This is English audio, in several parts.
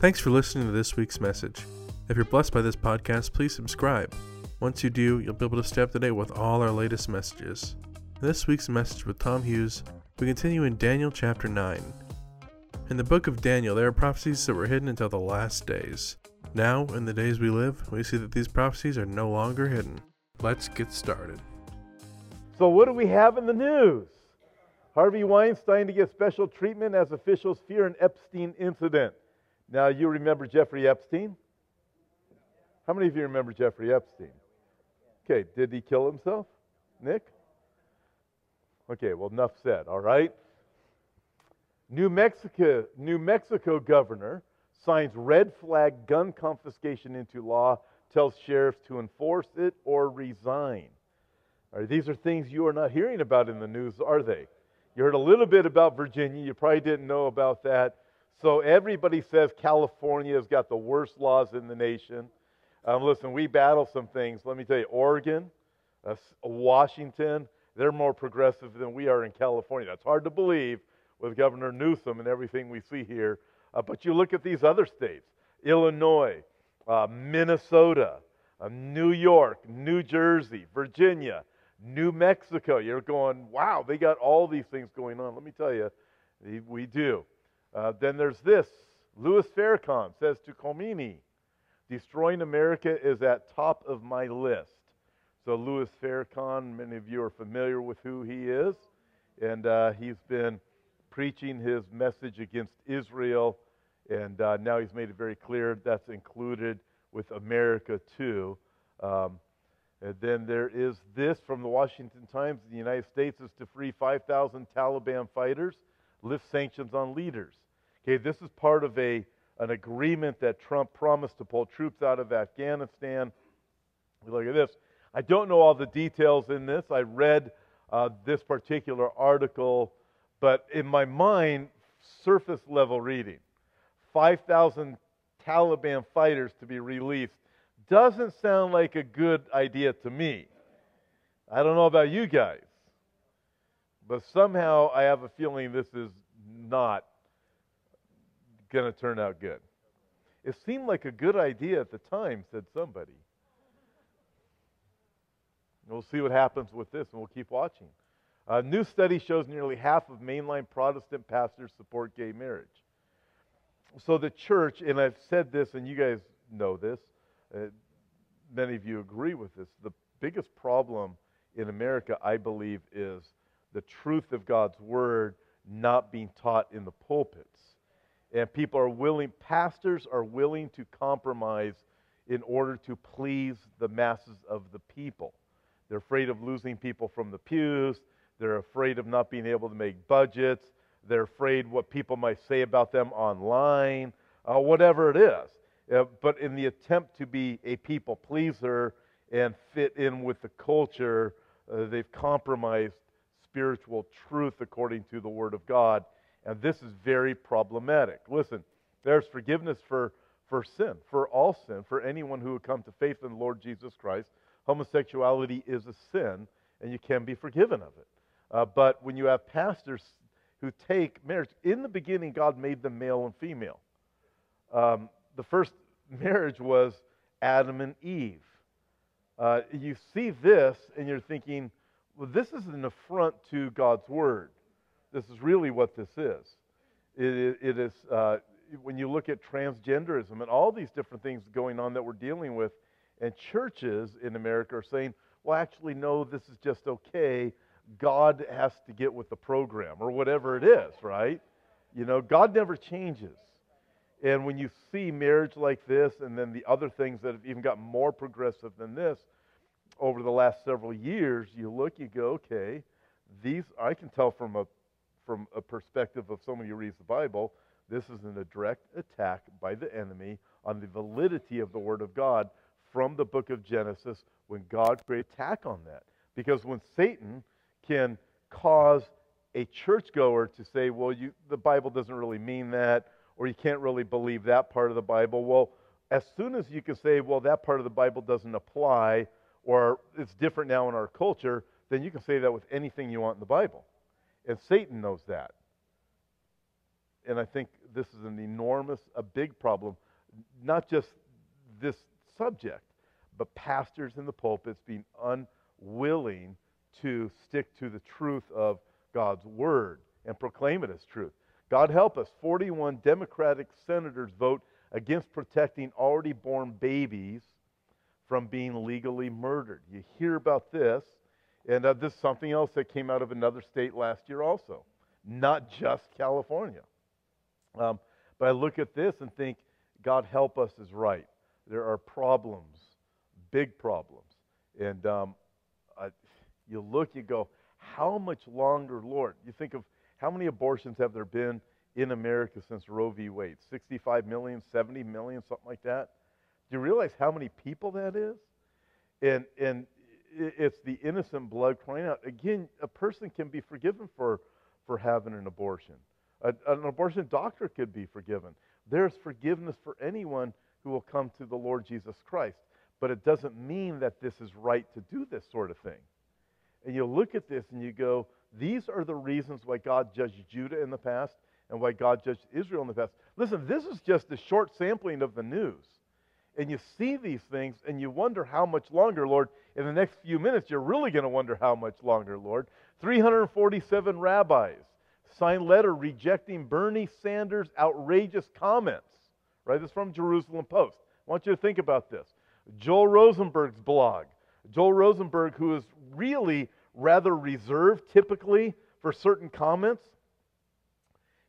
Thanks for listening to this week's message. If you're blessed by this podcast, please subscribe. Once you do, you'll be able to stay up to date with all our latest messages. In this week's message with Tom Hughes, we continue in Daniel chapter 9. In the book of Daniel, there are prophecies that were hidden until the last days. Now, in the days we live, we see that these prophecies are no longer hidden. Let's get started. So, what do we have in the news? Harvey Weinstein to get special treatment as officials fear an Epstein incident. Now, you remember Jeffrey Epstein? How many of you remember Jeffrey Epstein? Okay, did he kill himself? Nick? Okay, well, enough said, all right? New Mexico, New Mexico governor signs red flag gun confiscation into law, tells sheriffs to enforce it or resign. All right, these are things you are not hearing about in the news, are they? You heard a little bit about Virginia. You probably didn't know about that. So everybody says California has got the worst laws in the nation. Um, listen, we battle some things. Let me tell you, Oregon, uh, Washington, they're more progressive than we are in California. That's hard to believe with Governor Newsom and everything we see here. Uh, but you look at these other states Illinois, uh, Minnesota, uh, New York, New Jersey, Virginia, New Mexico. You're going, wow, they got all these things going on. Let me tell you, we do. Uh, then there's this. Louis Farrakhan says to Khomeini, destroying America is at top of my list. So Louis Farrakhan, many of you are familiar with who he is, and uh, he's been preaching his message against Israel, and uh, now he's made it very clear that's included with America too. Um, and then there is this from the Washington Times: the United States is to free 5,000 Taliban fighters, lift sanctions on leaders. Okay, this is part of a an agreement that Trump promised to pull troops out of Afghanistan. Look at this. I don't know all the details in this. I read uh, this particular article, but in my mind, surface level reading 5,000 Taliban fighters to be released doesn't sound like a good idea to me. I don't know about you guys, but somehow I have a feeling this is not going to turn out good. It seemed like a good idea at the time, said somebody. We'll see what happens with this, and we'll keep watching. A new study shows nearly half of mainline Protestant pastors support gay marriage. So the church, and I've said this, and you guys know this, uh, many of you agree with this. The biggest problem in America, I believe, is the truth of God's word not being taught in the pulpits. And people are willing, pastors are willing to compromise in order to please the masses of the people. They're afraid of losing people from the pews. They're afraid of not being able to make budgets. They're afraid what people might say about them online, uh, whatever it is. Uh, but in the attempt to be a people pleaser and fit in with the culture, uh, they've compromised spiritual truth according to the Word of God. And this is very problematic. Listen, there's forgiveness for, for sin, for all sin, for anyone who would come to faith in the Lord Jesus Christ homosexuality is a sin and you can be forgiven of it. Uh, but when you have pastors who take marriage, in the beginning, God made them male and female. Um, the first marriage was Adam and Eve. Uh, you see this and you're thinking, well, this is an affront to God's word. This is really what this is. it, it is, uh, when you look at transgenderism and all these different things going on that we're dealing with, and churches in America are saying, well, actually, no, this is just okay. God has to get with the program or whatever it is, right? You know, God never changes. And when you see marriage like this and then the other things that have even got more progressive than this over the last several years, you look, you go, okay, these, I can tell from a, from a perspective of someone who reads the Bible, this is a direct attack by the enemy on the validity of the Word of God from the book of Genesis when God created attack on that. Because when Satan can cause a churchgoer to say, well, you, the Bible doesn't really mean that, or you can't really believe that part of the Bible, well, as soon as you can say, well, that part of the Bible doesn't apply, or it's different now in our culture, then you can say that with anything you want in the Bible. And Satan knows that. and I think this is an enormous, a big problem, not just this subject, but pastors in the pulpits being unwilling to stick to the truth of God's word and proclaim it as truth. God help us. 41 Democratic senators vote against protecting already born babies from being legally murdered. You hear about this, and uh, this is something else that came out of another state last year, also, not just California. Um, but I look at this and think, God help us is right. There are problems, big problems. And um, I, you look, you go, how much longer, Lord? You think of how many abortions have there been in America since Roe v. Wade? 65 million, 70 million, something like that? Do you realize how many people that is? And, and it's the innocent blood crying out. Again, a person can be forgiven for, for having an abortion. A, an abortion doctor could be forgiven. There's forgiveness for anyone who will come to the Lord Jesus Christ. But it doesn't mean that this is right to do this sort of thing. And you look at this and you go, these are the reasons why God judged Judah in the past and why God judged Israel in the past. Listen, this is just a short sampling of the news. And you see these things and you wonder how much longer, Lord. In the next few minutes, you're really going to wonder how much longer, Lord. 347 rabbis signed letter rejecting Bernie Sanders' outrageous comments. Right? This is from Jerusalem Post. I want you to think about this. Joel Rosenberg's blog. Joel Rosenberg, who is really rather reserved typically for certain comments,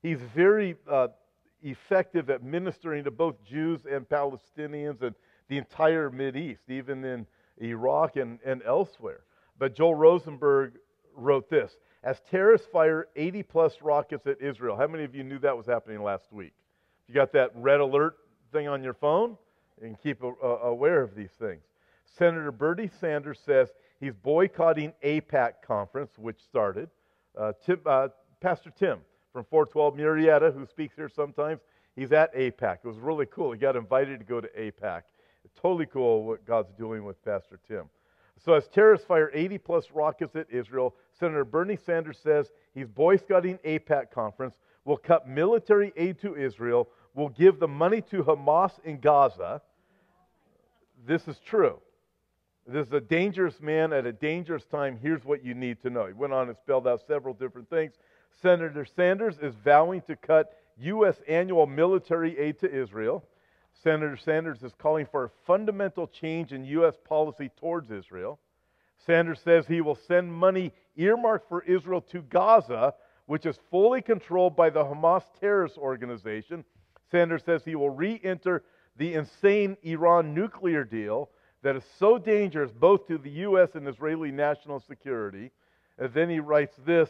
he's very uh, effective at ministering to both Jews and Palestinians and the entire East, even in Iraq and, and elsewhere. But Joel Rosenberg wrote this As terrorists fire 80 plus rockets at Israel, how many of you knew that was happening last week? If you got that red alert thing on your phone? And keep aware of these things. Senator Bernie Sanders says he's boycotting AIPAC conference, which started. Uh, Tim, uh, Pastor Tim from 412 Murrieta, who speaks here sometimes, he's at AIPAC. It was really cool. He got invited to go to AIPAC. Totally cool what God's doing with Pastor Tim. So, as terrorists fire 80 plus rockets at Israel, Senator Bernie Sanders says he's boycotting AIPAC conference, will cut military aid to Israel, will give the money to Hamas in Gaza. This is true. This is a dangerous man at a dangerous time. Here's what you need to know. He went on and spelled out several different things. Senator Sanders is vowing to cut U.S. annual military aid to Israel. Senator Sanders is calling for a fundamental change in U.S. policy towards Israel. Sanders says he will send money earmarked for Israel to Gaza, which is fully controlled by the Hamas terrorist organization. Sanders says he will re enter the insane Iran nuclear deal that is so dangerous both to the U.S. and Israeli national security. And then he writes this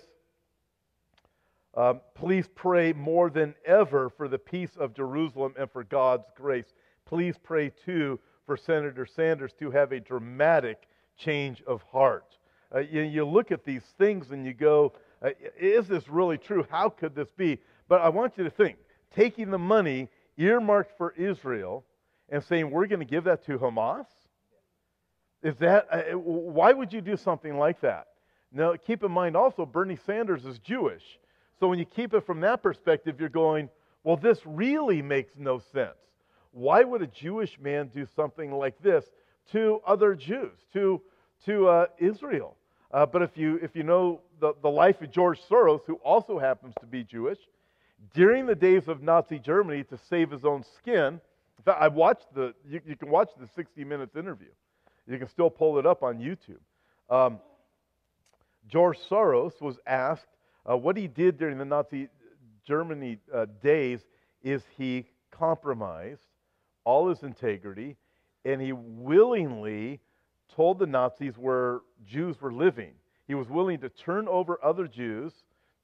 um, please pray more than ever for the peace of Jerusalem and for God's grace. Please pray too for Senator Sanders to have a dramatic change of heart. Uh, you, you, look at these things and you go, uh, is this really true? How could this be? But I want you to think taking the money earmarked for Israel and saying, we're going to give that to Hamas? Is that, uh, why would you do something like that? Now, keep in mind also, Bernie Sanders is Jewish. So when you keep it from that perspective, you're going, well, this really makes no sense. Why would a Jewish man do something like this to other Jews, to, to uh, Israel? Uh, but if you, if you know the, the life of George Soros, who also happens to be Jewish, during the days of Nazi Germany to save his own skin, in fact, I watched the, you, you can watch the 60 Minutes interview. You can still pull it up on YouTube. Um, George Soros was asked uh, what he did during the Nazi Germany uh, days is he compromised all his integrity and he willingly told the Nazis where Jews were living. He was willing to turn over other Jews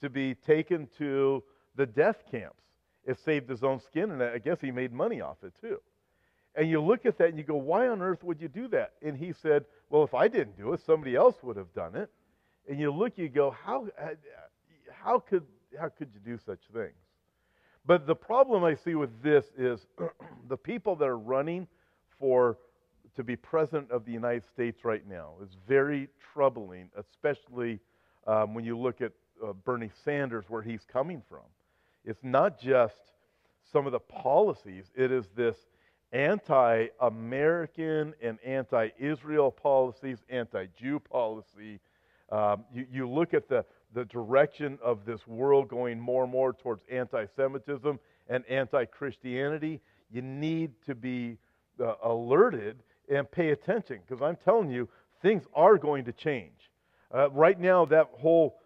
to be taken to the death camps. It saved his own skin, and I guess he made money off it too. And you look at that and you go, why on earth would you do that? And he said, well, if I didn't do it, somebody else would have done it. And you look, you go, how, how could, how could you do such things? But the problem I see with this is the people that are running for to be president of the United States right now is very troubling, especially um, when you look at uh, Bernie Sanders, where he's coming from. It's not just some of the policies, it is this anti American and anti Israel policies, anti Jew policy. Um, you, you look at the, the direction of this world going more and more towards anti Semitism and anti Christianity. You need to be uh, alerted and pay attention because I'm telling you, things are going to change. Uh, right now, that whole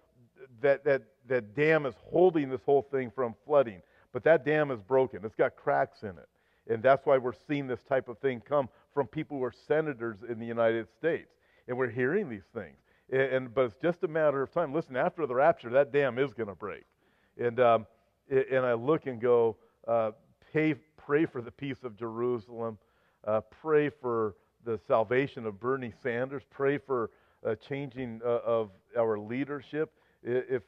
that, that, that dam is holding this whole thing from flooding, but that dam is broken. It's got cracks in it. And that's why we're seeing this type of thing come from people who are senators in the United States. And we're hearing these things. And, and but it's just a matter of time. Listen, after the rapture, that dam is going to break. And, um, and I look and go, uh, pay, pray for the peace of Jerusalem. Uh, pray for the salvation of Bernie Sanders. Pray for uh, changing of our leadership. If, if,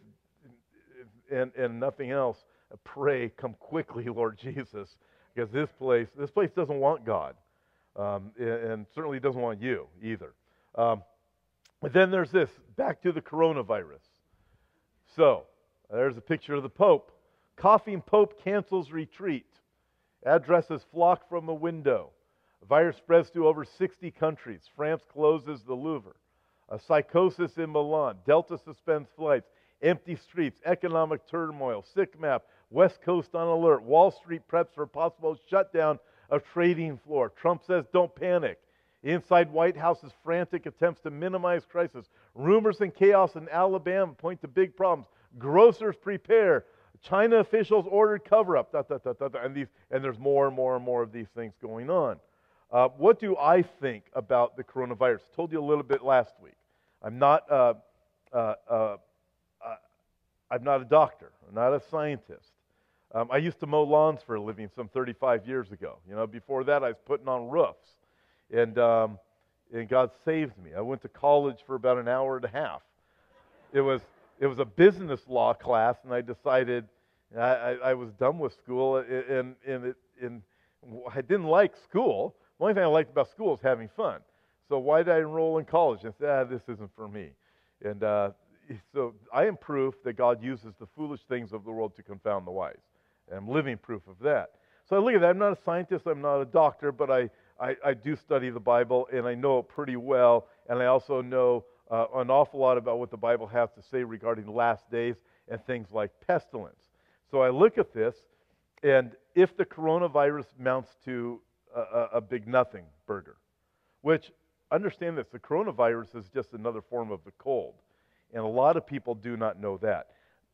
and, and nothing else, pray, come quickly, Lord Jesus because this place this place doesn't want God, um, and certainly doesn't want you either. Um, but then there's this back to the coronavirus. So there's a picture of the Pope. Coughing Pope cancels retreat. Addresses flock from a window. virus spreads to over 60 countries. France closes the Louvre. A psychosis in Milan. Delta suspends flights. Empty streets. Economic turmoil. Sick map. West Coast on alert. Wall Street preps for possible shutdown of trading floor. Trump says don't panic. Inside White House's frantic attempts to minimize crisis. Rumors and chaos in Alabama point to big problems. Grocers prepare. China officials ordered cover up. and, and there's more and more and more of these things going on. Uh, what do I think about the coronavirus? I told you a little bit last week. I'm not, uh, uh, uh, uh I'm not a doctor. I'm not a scientist. Um, I used to mow lawns for a living some 35 years ago. You know, before that, I was putting on roofs, and um, and God saved me. I went to college for about an hour and a half. It was it was a business law class, and I decided I, I, I was done with school, and and it, and I didn't like school. The only thing I liked about school was having fun. So why did I enroll in college? I said, ah, this isn't for me. And uh, so I am proof that God uses the foolish things of the world to confound the wise. I'm living proof of that. So I look at that. I'm not a scientist, I'm not a doctor, but I, I, I do study the Bible and I know it pretty well. And I also know uh, an awful lot about what the Bible has to say regarding the last days and things like pestilence. So I look at this, and if the coronavirus mounts to a, a big nothing burger, which understand this, the coronavirus is just another form of the cold. And a lot of people do not know that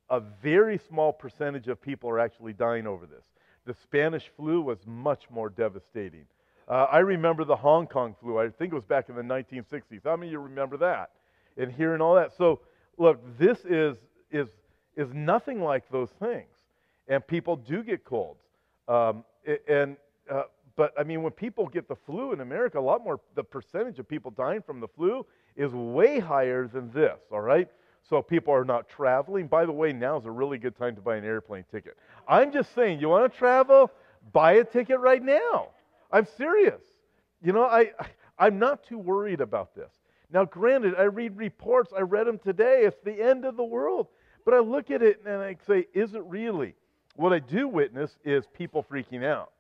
a very small percentage of people are actually dying over this. The Spanish flu was much more devastating. Uh, I remember the Hong Kong flu. I think it was back in the 1960s. How many of you remember that? And hearing all that. So, look, this is, is, is nothing like those things. And people do get colds. Um, and, uh, but, I mean, when people get the flu in America, a lot more, the percentage of people dying from the flu is way higher than this, all right? so people are not traveling. By the way, now is a really good time to buy an airplane ticket. I'm just saying, you want to travel? Buy a ticket right now. I'm serious. You know, I, I'm not too worried about this. Now, granted, I read reports, I read them today. It's the end of the world. But I look at it and I say, is it really? What I do witness is people freaking out.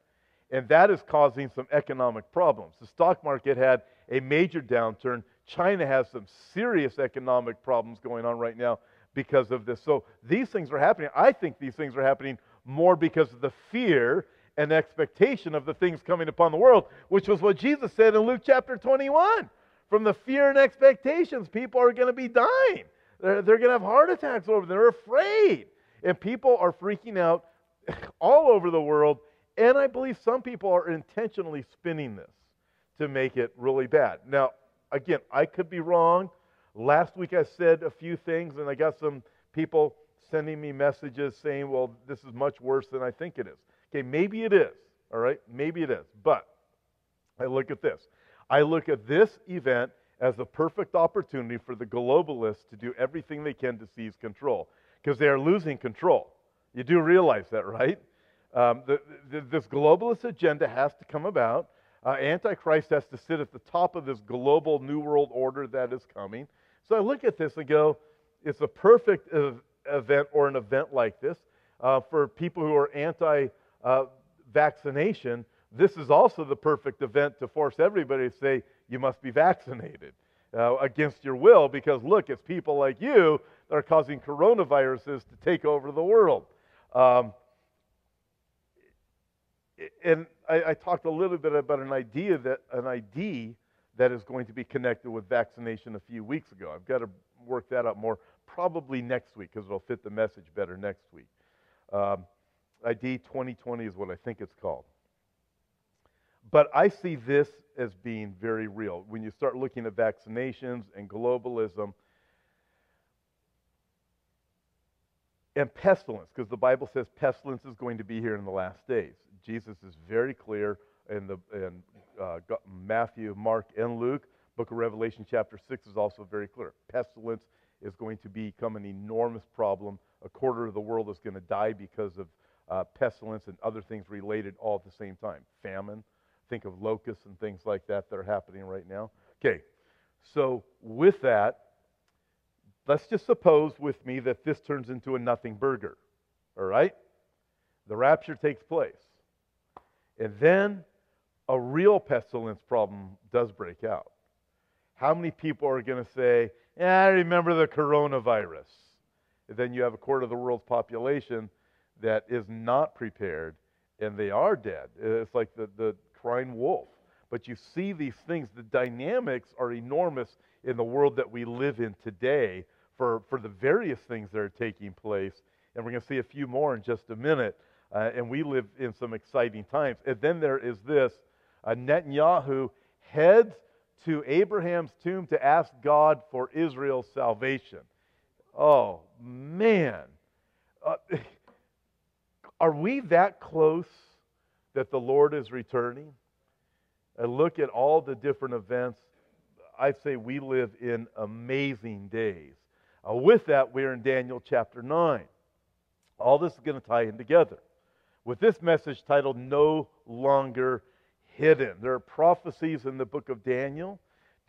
And that is causing some economic problems. The stock market had a major downturn China has some serious economic problems going on right now because of this. So these things are happening. I think these things are happening more because of the fear and expectation of the things coming upon the world, which was what Jesus said in Luke chapter 21. From the fear and expectations, people are going to be dying. They're, they're going to have heart attacks over them. They're afraid. And people are freaking out all over the world. And I believe some people are intentionally spinning this to make it really bad. Now, again, I could be wrong. Last week I said a few things, and I got some people sending me messages saying, well, this is much worse than I think it is. Okay, maybe it is, all right? Maybe it is. But I look at this. I look at this event as a perfect opportunity for the globalists to do everything they can to seize control because they are losing control. You do realize that, right? Um, the, the, this globalist agenda has to come about. Uh, Antichrist has to sit at the top of this global New World Order that is coming. So I look at this and go, it's a perfect ev- event or an event like this uh, for people who are anti uh, vaccination, this is also the perfect event to force everybody to say, you must be vaccinated uh, against your will, because look, it's people like you that are causing coronaviruses to take over the world. Um, and I, I, talked a little bit about an idea that an ID that is going to be connected with vaccination a few weeks ago. I've got to work that out more, probably next week, because it'll fit the message better next week. Um, ID 2020 is what I think it's called. But I see this as being very real. When you start looking at vaccinations and globalism and pestilence, because the Bible says pestilence is going to be here in the last days. Jesus is very clear in, the, in uh, Matthew, Mark, and Luke. Book of Revelation, chapter 6, is also very clear. Pestilence is going to become an enormous problem. A quarter of the world is going to die because of uh, pestilence and other things related all at the same time. Famine, think of locusts and things like that that are happening right now. Okay, so with that, let's just suppose with me that this turns into a nothing burger. All right? The rapture takes place. And then a real pestilence problem does break out. How many people are going to say, yeah, I remember the coronavirus? And then you have a quarter of the world's population that is not prepared and they are dead. It's like the, the crying wolf. But you see these things, the dynamics are enormous in the world that we live in today for, for the various things that are taking place. And we're going to see a few more in just a minute. Uh, and we live in some exciting times. And then there is this uh, Netanyahu heads to Abraham's tomb to ask God for Israel's salvation. Oh, man. Uh, are we that close that the Lord is returning? And look at all the different events. I'd say we live in amazing days. Uh, with that, we're in Daniel chapter 9. All this is going to tie in together with this message titled No Longer Hidden. There are prophecies in the book of Daniel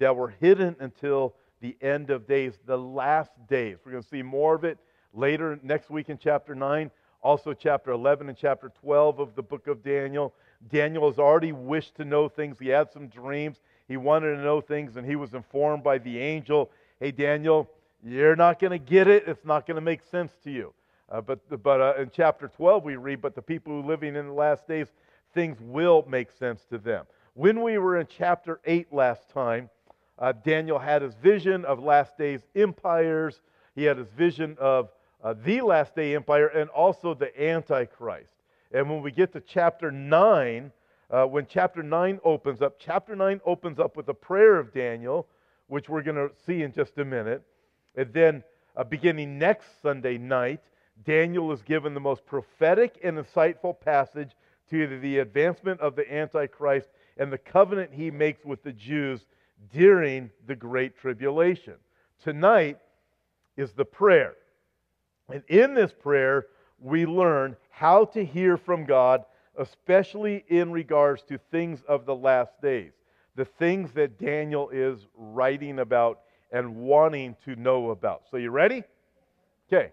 that were hidden until the end of days, the last days. We're going to see more of it later next week in chapter 9, also chapter 11 and chapter 12 of the book of Daniel. Daniel has already wished to know things. He had some dreams. He wanted to know things, and he was informed by the angel hey, Daniel, you're not going to get it. It's not going to make sense to you. Uh, but but uh, in chapter 12, we read, But the people who living in the last days, things will make sense to them. When we were in chapter 8 last time, uh, Daniel had his vision of last days empires. He had his vision of uh, the last day empire and also the Antichrist. And when we get to chapter 9, uh, when chapter 9 opens up, chapter 9 opens up with a prayer of Daniel, which we're going to see in just a minute. And then, uh, beginning next Sunday night, Daniel is given the most prophetic and insightful passage to the advancement of the Antichrist and the covenant he makes with the Jews during the Great Tribulation. Tonight is the prayer. And in this prayer, we learn how to hear from God, especially in regards to things of the last days, the things that Daniel is writing about and wanting to know about. So, you ready? Okay.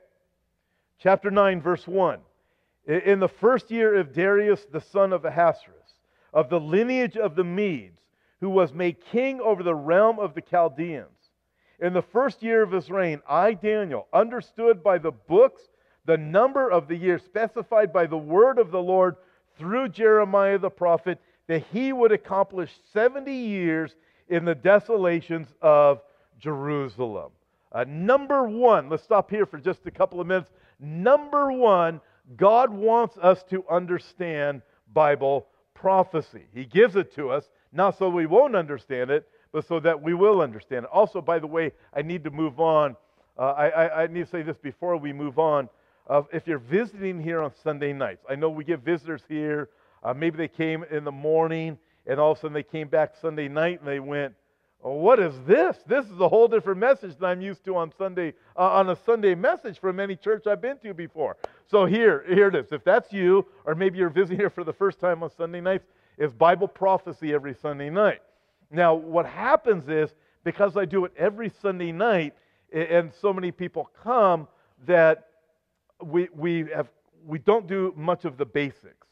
Chapter 9, verse 1. In the first year of Darius, the son of Ahasuerus, of the lineage of the Medes, who was made king over the realm of the Chaldeans, in the first year of his reign, I, Daniel, understood by the books the number of the years specified by the word of the Lord through Jeremiah the prophet that he would accomplish 70 years in the desolations of Jerusalem. Uh, number one, let's stop here for just a couple of minutes. Number one, God wants us to understand Bible prophecy. He gives it to us, not so we won't understand it, so that we will understand. Also, by the way, I need to move on. Uh, I, I, I, need to say this before we move on. Uh, if you're visiting here on Sunday nights, I know we get visitors here. Uh, maybe they came in the morning and all of a sudden they came back Sunday night and they went, well, what is this? This is a whole different message than I'm used to on Sunday uh, on a Sunday message from any church I've been to before. So here, here it is. If that's you, or maybe you're visiting here for the first time on Sunday nights, it's Bible prophecy every Sunday night. Now, what happens is because I do it every Sunday night, and so many people come that we we have we don't do much of the basics.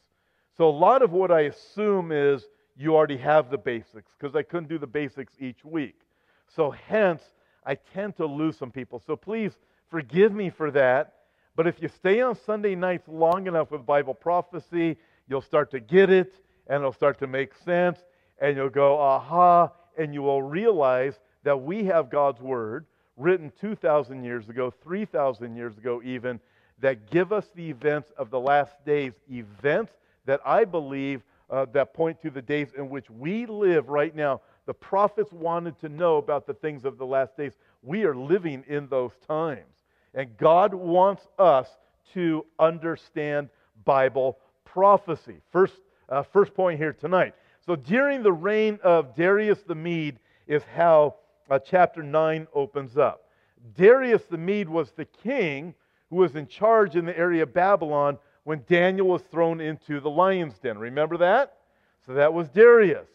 So a lot of what I assume is you already have the basics because I couldn't do the basics each week. So hence, I tend to lose some people. So please forgive me for that. But if you stay on Sunday nights long enough with Bible prophecy, you'll start to get it and it'll start to make sense and you'll go, aha, and you will realize that we have God's Word written 2,000 years ago, 3,000 years ago, even, that give us the events of the last days, events that I believe uh, that point to the days in which we live right now. The prophets wanted to know about the things of the last days. We are living in those times. And God wants us to understand Bible prophecy. First, uh, first point here tonight. So during the reign of Darius the Mede is how uh, chapter 9 opens up. Darius the Mede was the king who was in charge in the area of Babylon when Daniel was thrown into the lion's den. Remember that? So that was Darius.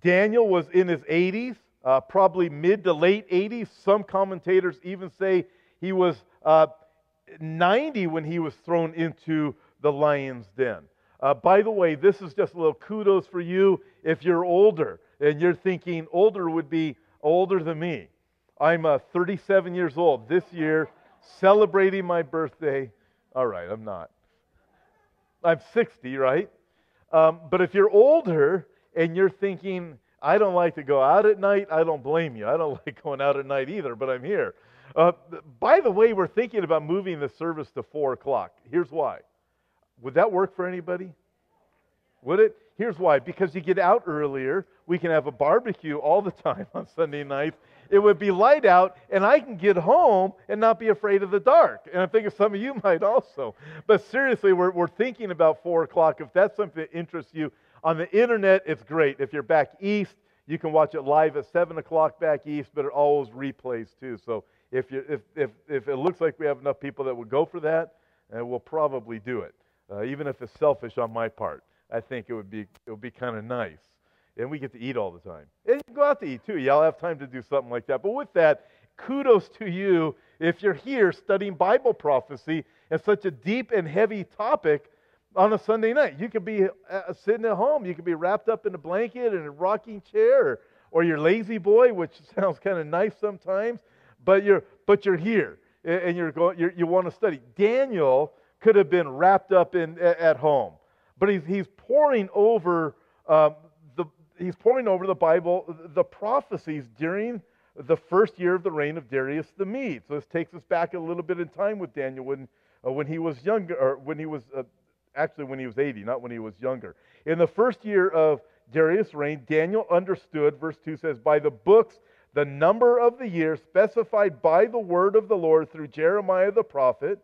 Daniel was in his 80s, uh, probably mid to late 80s. Some commentators even say he was uh, 90 when he was thrown into the lion's den. Uh, by the way, this is just a little kudos for you if you're older and you're thinking older would be older than me. I'm uh, 37 years old this year, celebrating my birthday. All right, I'm not. I'm 60, right? Um, but if you're older and you're thinking, I don't like to go out at night, I don't blame you. I don't like going out at night either, but I'm here. Uh, by the way, we're thinking about moving the service to 4 o'clock. Here's why. Would that work for anybody? Would it? Here's why. Because you get out earlier, we can have a barbecue all the time on Sunday night. It would be light out, and I can get home and not be afraid of the dark. And I think some of you might also. But seriously, we're, we're thinking about 4 o'clock. If that's something that interests you, on the internet, it's great. If you're back east, you can watch it live at 7 o'clock back east, but it always replays too. So if, you, if, if, if it looks like we have enough people that would go for that, uh, we'll probably do it uh, even if it's selfish on my part. I think it would be it would be kind of nice, and we get to eat all the time. And you can go out to eat too. Y'all have time to do something like that. But with that, kudos to you if you're here studying Bible prophecy and such a deep and heavy topic on a Sunday night. You could be uh, sitting at home. You could be wrapped up in a blanket in a rocking chair, or, or you're La-Z-Boy, which sounds kind of nice sometimes. But you're but you're here and you're going. You're, you want to study Daniel could have been wrapped up in at home. But he's, he's poring over um, the he's poring over the Bible, the prophecies during the first year of the reign of Darius the Mede. So this takes us back a little bit in time with Daniel when uh, when he was younger, or when he was uh, actually when he was 80, not when he was younger. In the first year of Darius' reign, Daniel understood, verse 2 says, by the books, the number of the years specified by the word of the Lord through Jeremiah the prophet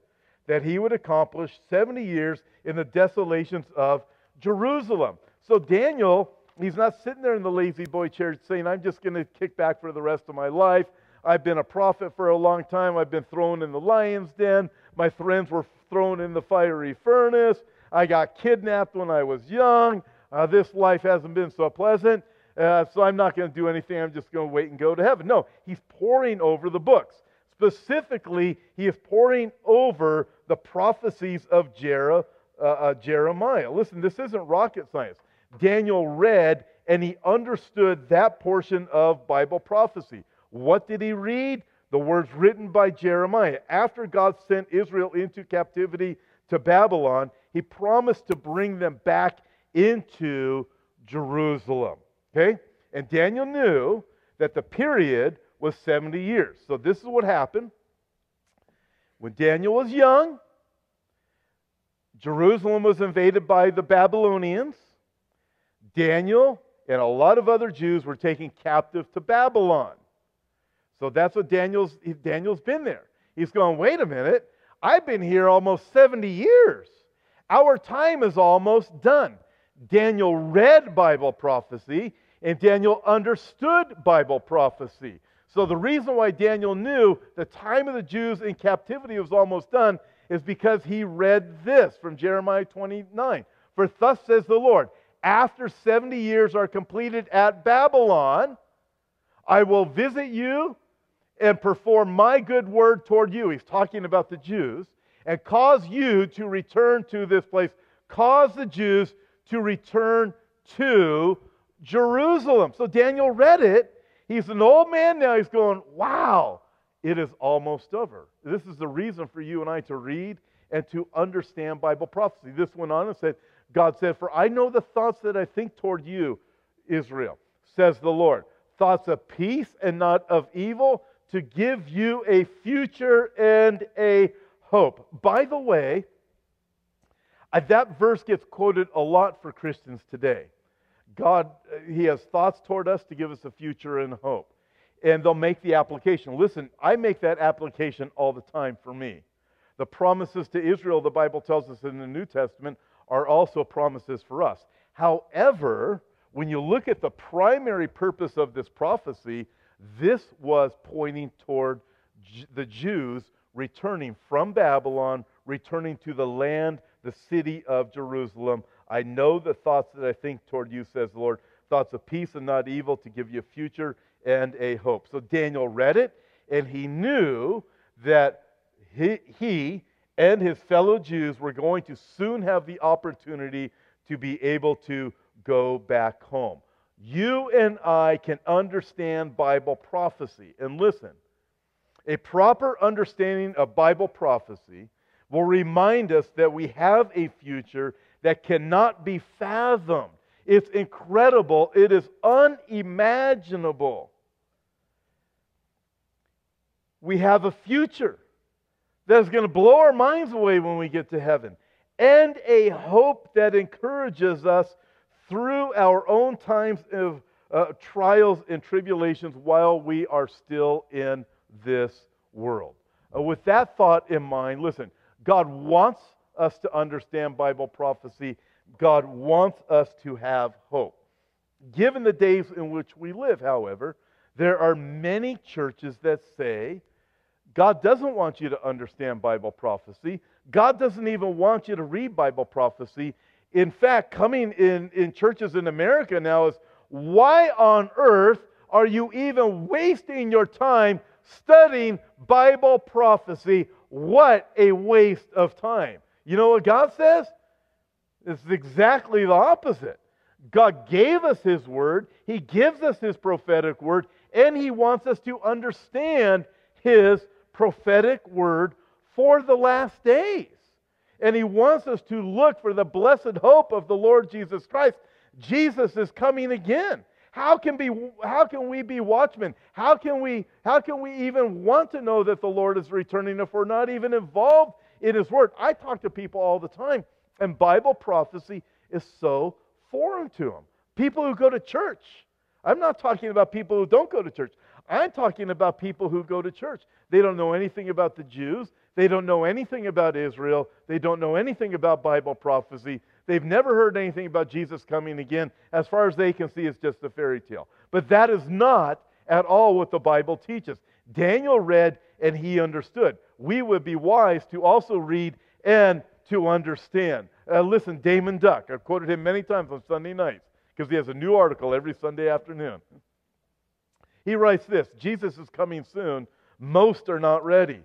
that he would accomplish 70 years in the desolations of Jerusalem. So Daniel, he's not sitting there in the La-Z-Boy chair saying, I'm just going to kick back for the rest of my life. I've been a prophet for a long time. I've been thrown in the lion's den. My friends were thrown in the fiery furnace. I got kidnapped when I was young. Uh, this life hasn't been so pleasant. Uh, so I'm not going to do anything. I'm just going to wait and go to heaven. No, he's poring over the books. Specifically, he is poring over the prophecies of uh, uh, Jeremiah. Listen, this isn't rocket science. Daniel read and he understood that portion of Bible prophecy. What did he read? The words written by Jeremiah. After God sent Israel into captivity to Babylon, he promised to bring them back into Jerusalem. Okay? And Daniel knew that the period was 70 years. So this is what happened. When Daniel was young, Jerusalem was invaded by the Babylonians. Daniel and a lot of other Jews were taken captive to Babylon. So that's what Daniel's Daniel's been there. He's going, wait a minute, I've been here almost 70 years. Our time is almost done. Daniel read Bible prophecy and Daniel understood Bible prophecy. So the reason why Daniel knew the time of the Jews in captivity was almost done is because he read this from Jeremiah 29. For thus says the Lord, after 70 years are completed at Babylon, I will visit you and perform my good word toward you. He's talking about the Jews. and cause you to return to this place. Cause the Jews to return to Jerusalem. So Daniel read it. He's an old man now. He's going, wow, it is almost over. This is the reason for you and I to read and to understand Bible prophecy. This went on and said, God said, For I know the thoughts that I think toward you, Israel, says the Lord. Thoughts of peace and not of evil, to give you a future and a hope. By the way, that verse gets quoted a lot for Christians today. God, uh, He has thoughts toward us to give us a future and hope. And they'll make the application. Listen, I make that application all the time for me. The promises to Israel, the Bible tells us in the New Testament, are also promises for us. However, when you look at the primary purpose of this prophecy, this was pointing toward the Jews returning from Babylon, returning to the land, the city of Jerusalem. I know the thoughts that I think toward you, says the Lord, thoughts of peace and not evil to give you a future and a hope. So Daniel read it, and he knew that he, he and his fellow Jews were going to soon have the opportunity to be able to go back home. You and I can understand Bible prophecy. And listen, a proper understanding of Bible prophecy will remind us that we have a future that cannot be fathomed. It's incredible, it is unimaginable. We have a future that is going to blow our minds away when we get to heaven, and a hope that encourages us through our own times of uh, trials and tribulations while we are still in this world. Uh, with that thought in mind, listen, God wants us to understand Bible prophecy. God wants us to have hope. Given the days in which we live, however, there are many churches that say God doesn't want you to understand Bible prophecy. God doesn't even want you to read Bible prophecy. In fact, coming in, in churches in America now is why on earth are you even wasting your time studying Bible prophecy? What a waste of time. You know what God says? It's exactly the opposite. God gave us His word, He gives us His prophetic word, and He wants us to understand His prophetic word for the last days. And he wants us to look for the blessed hope of the Lord Jesus Christ. Jesus is coming again. How can, be, how can we be watchmen? How can, we, how can we even want to know that the Lord is returning if we're not even involved in His Word? I talk to people all the time, and Bible prophecy is so foreign to them. People who go to church. I'm not talking about people who don't go to church. I'm talking about people who go to church. They don't know anything about the Jews. They don't know anything about Israel. They don't know anything about Bible prophecy. They've never heard anything about Jesus coming again. As far as they can see, it's just a fairy tale. But that is not at all what the Bible teaches. Daniel read and he understood. We would be wise to also read and to understand. Uh, listen, Daymond Duck, I've quoted him many times on Sunday nights because he has a new article every Sunday afternoon. He writes this Jesus is coming soon. Most are not ready.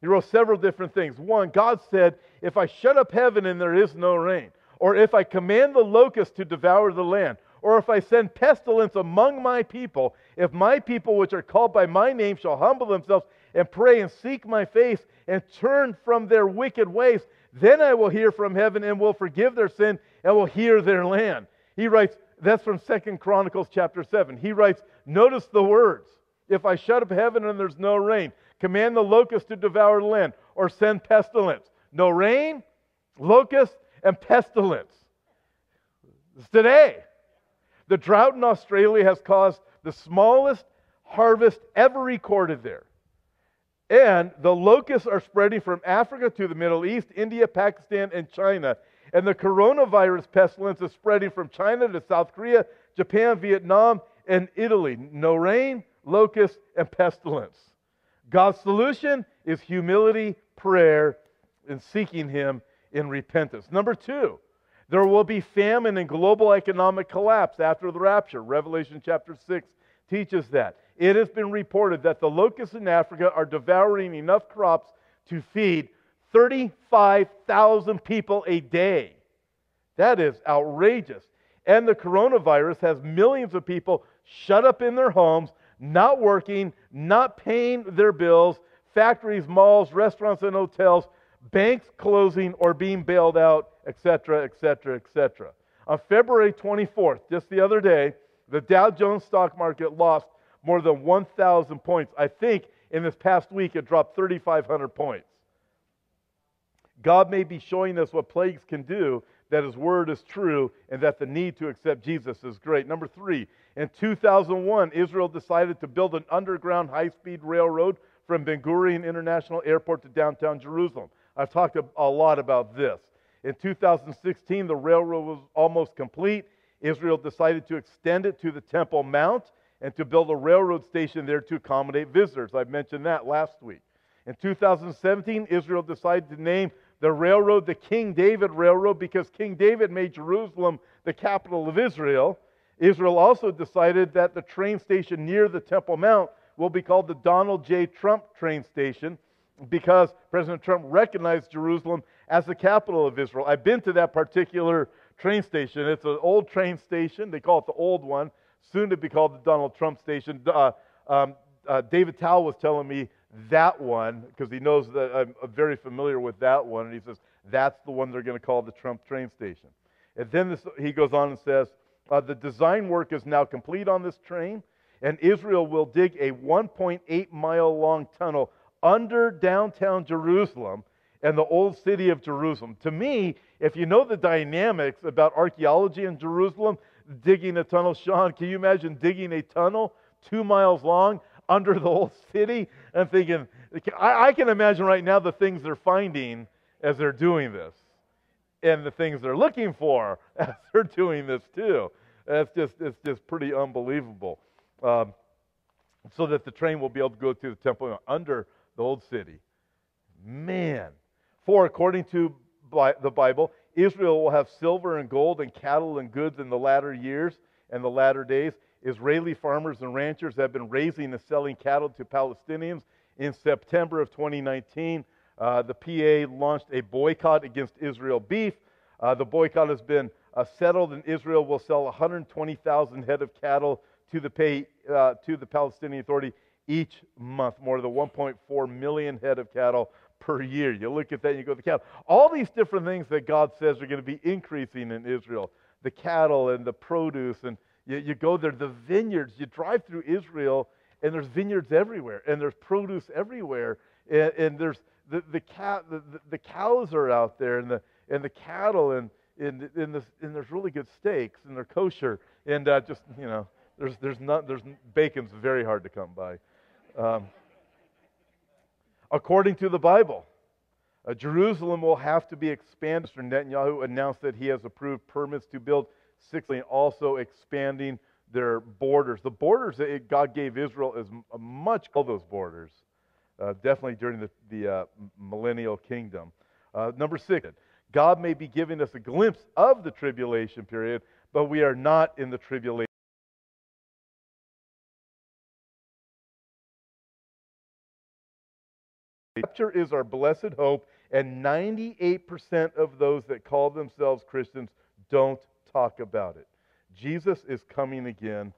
He wrote several different things. One, God said, If I shut up heaven and there is no rain, or if I command the locust to devour the land, or if I send pestilence among my people, if my people which are called by my name shall humble themselves and pray and seek my face and turn from their wicked ways, then I will hear from heaven and will forgive their sin and will hear their land. He writes, that's from Second Chronicles chapter 7. He writes, Notice the words. If I shut up heaven and there's no rain, command the locust to devour the land, or send pestilence. No rain, locusts, and pestilence. It's today. The drought in Australia has caused the smallest harvest ever recorded there. And the locusts are spreading from Africa to the Middle East, India, Pakistan, and China. And the coronavirus pestilence is spreading from China to South Korea, Japan, Vietnam, and Italy. No rain, locusts, and pestilence. God's solution is humility, prayer, and seeking Him in repentance. Number two, there will be famine and global economic collapse after the rapture. Revelation chapter 6 teaches that. It has been reported that the locusts in Africa are devouring enough crops to feed 35,000 people a day. That is outrageous. And the coronavirus has millions of people shut up in their homes, not working, not paying their bills, factories, malls, restaurants, and hotels, banks closing or being bailed out, etc., etc., etc. On February 24th, just the other day, the Dow Jones stock market lost more than 1,000 points. I think in this past week it dropped 3,500 points. God may be showing us what plagues can do, that His word is true, and that the need to accept Jesus is great. Number three, in 2001, Israel decided to build an underground high speed railroad from Ben Gurion International Airport to downtown Jerusalem. I've talked a lot about this. In 2016, the railroad was almost complete. Israel decided to extend it to the Temple Mount and to build a railroad station there to accommodate visitors. I mentioned that last week. In 2017, Israel decided to name the railroad the King David Railroad because King David made Jerusalem the capital of Israel. Israel also decided that the train station near the Temple Mount will be called the Donald J. Trump train station because President Trump recognized Jerusalem as the capital of Israel. I've been to that particular train station. It's an old train station. They call it the old one, soon to be called the Donald Trump station. Uh, um, uh, David Towle was telling me that one because he knows that I'm very familiar with that one. And he says, that's the one they're going to call the Trump train station. And then this, he goes on and says, uh, the design work is now complete on this train, and Israel will dig a 1.8 mile long tunnel under downtown Jerusalem and the old city of Jerusalem. To me, if you know the dynamics about archaeology in Jerusalem, digging a tunnel, Sean, can you imagine digging a tunnel two miles long under the old city? I'm thinking, I, can imagine right now the things they're finding as they're doing this and the things they're looking for as they're doing this too. It's just, it's just pretty unbelievable. Um, so that the train will be able to go to the temple under the old city. Man. For according to the Bible, Israel will have silver and gold and cattle and goods in the latter years and the latter days. Israeli farmers and ranchers have been raising and selling cattle to Palestinians. In September of 2019, uh, the PA launched a boycott against Israel beef. Uh, the boycott has been uh, settled, and Israel will sell 120,000 head of cattle to the, pay, uh, to the Palestinian Authority each month, more than 1.4 million head of cattle per year. You look at that and you go, the cattle. All these different things that God says are going to be increasing in Israel the cattle and the produce. And you, you go there, the vineyards. You drive through Israel and there's vineyards everywhere and there's produce everywhere. And, and there's the, the, cat, the, the, cows are out there and the, and the cattle and, and, and, and there's really good steaks and they're kosher. And uh, just, you know, there's, there's, not, there's bacon's very hard to come by. Um, according to the Bible, uh, Jerusalem will have to be expanded. Mr. Netanyahu announced that he has approved permits to build six, and also expanding their borders. The borders that God gave Israel is much all those borders, uh, definitely during the, the uh, millennial kingdom. Uh, number six, God may be giving us a glimpse of the tribulation period, but we are not in the tribulation. Rapture is our blessed hope, and 98% of those that call themselves Christians don't talk about it. Jesus is coming again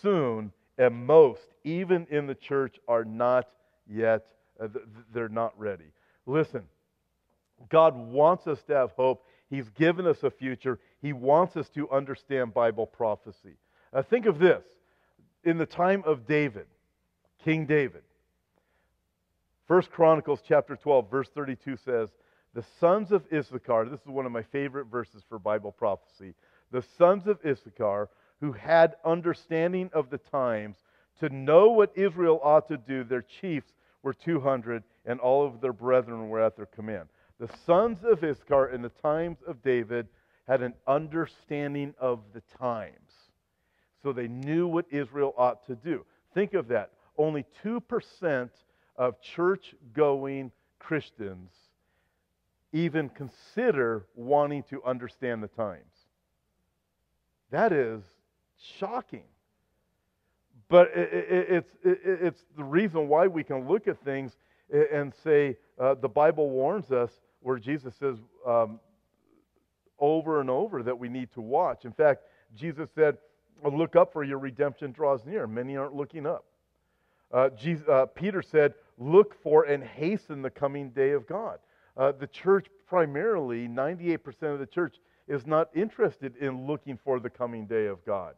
soon, and most, even in the church, are not yet, uh, they're not ready. Listen, God wants us to have hope. He's given us a future. He wants us to understand Bible prophecy. Uh, think of this in the time of David, King David, First Chronicles chapter 12, verse 32 says, The sons of Issachar, this is one of my favorite verses for Bible prophecy. The sons of Issachar, who had understanding of the times, to know what Israel ought to do, their chiefs were 200, and all of their brethren were at their command. The sons of Issachar in the times of David had an understanding of the times. So they knew what Israel ought to do. Think of that. Only 2% of church going Christians even consider wanting to understand the times. That is shocking. But it's, it's the reason why we can look at things and say, uh, the Bible warns us where Jesus says um, over and over that we need to watch. In fact, Jesus said, Look up for your redemption draws near. Many aren't looking up. Uh, Jesus, uh, Peter said, Look for and hasten the coming day of God. Uh, the church, primarily, 98% of the church, is not interested in looking for the coming day of God.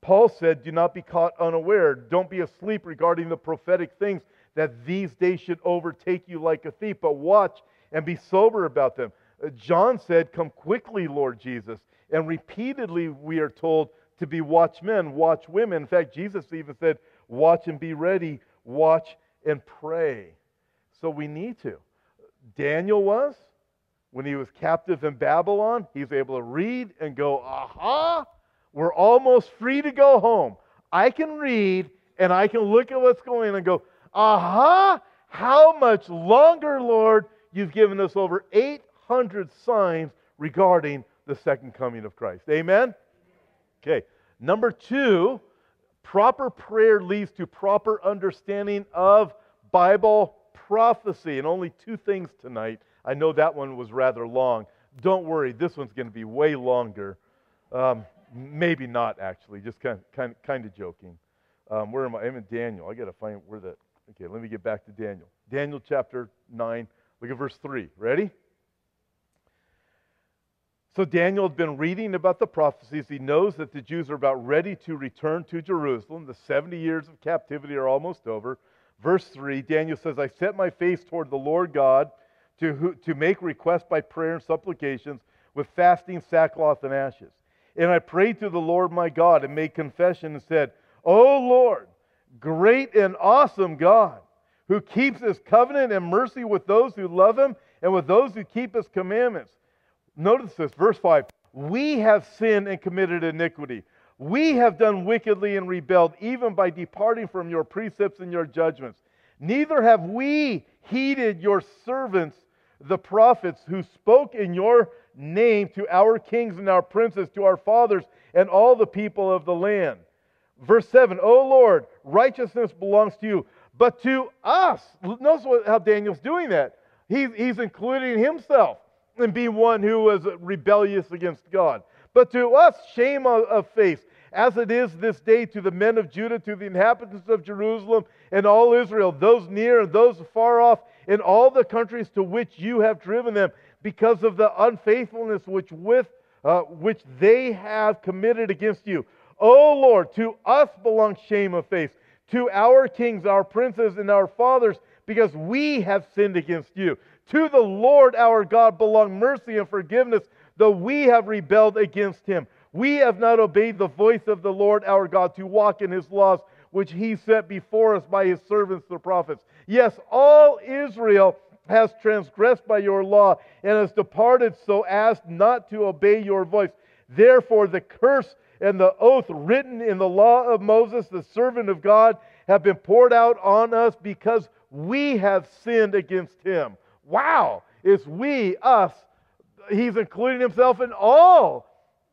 Paul said, Do not be caught unaware. Don't be asleep regarding the prophetic things that these days should overtake you like a thief, but watch and be sober about them. Uh, John said, Come quickly, Lord Jesus. And repeatedly we are told to be watchmen, watch women. In fact, Jesus even said, Watch and be ready, watch and pray. So we need to. Daniel was, when he was captive in Babylon, he's able to read and go, Aha, we're almost free to go home. I can read and I can look at what's going on and go, Aha, how much longer, Lord? You've given us over 800 signs regarding the second coming of Christ. Amen? Okay. Number two, proper prayer leads to proper understanding of Bible prophecy. And only two things tonight. I know that one was rather long. Don't worry, this one's going to be way longer. Um, maybe not, actually. Just kind of, kind, kind of joking. Um, where am I? I'm in Daniel. I got to find where that. Okay, let me get back to Daniel. Daniel chapter 9. Look at verse 3. Ready? So Daniel had been reading about the prophecies. He knows that the Jews are about ready to return to Jerusalem. The 70 years of captivity are almost over. Verse 3, Daniel says, I set my face toward the Lord God to, to make request by prayer and supplications with fasting, sackcloth, and ashes. And I prayed to the Lord my God and made confession and said, O Lord, great and awesome God, who keeps his covenant and mercy with those who love him and with those who keep his commandments. Notice this, verse 5. We have sinned and committed iniquity. We have done wickedly and rebelled, even by departing from your precepts and your judgments. Neither have we heeded your servants, the prophets, who spoke in your name to our kings and our princes, to our fathers, and all the people of the land. Verse 7 O Lord, righteousness belongs to you, but to us. Notice how Daniel's doing that. He's, he's including himself and be one who was rebellious against God. But to us, shame of, face, as it is this day to the men of Judah, to the inhabitants of Jerusalem, and all Israel, those near and those far off, in all the countries to which you have driven them, because of the unfaithfulness which with uh, which they have committed against you. O Lord, to us belongs shame of face, to our kings, our princes, and our fathers, because we have sinned against you. To the Lord our God belong mercy and forgiveness, though we have rebelled against him. We have not obeyed the voice of the Lord our God to walk in his laws, which he set before us by his servants the prophets. Yes, all Israel has transgressed by your law and has departed so as not to obey your voice. Therefore, the curse and the oath written in the law of Moses, the servant of God, have been poured out on us because we have sinned against him. Wow, it's we, us. He's including himself in all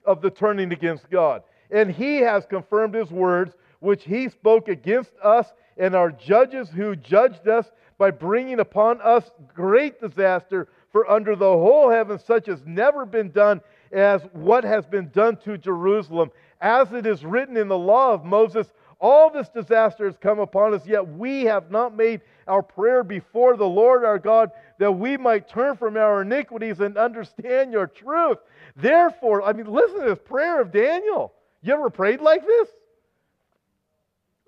of the turning against God. And he has confirmed his words, which he spoke against us and our judges who judged us by bringing upon us great disaster. For under the whole heaven, such has never been done as what has been done to Jerusalem. As it is written in the law of Moses, all this disaster has come upon us, yet we have not made our prayer before the Lord our God that we might turn from our iniquities and understand your truth. Therefore, I mean, listen to this prayer of Daniel. You ever prayed like this?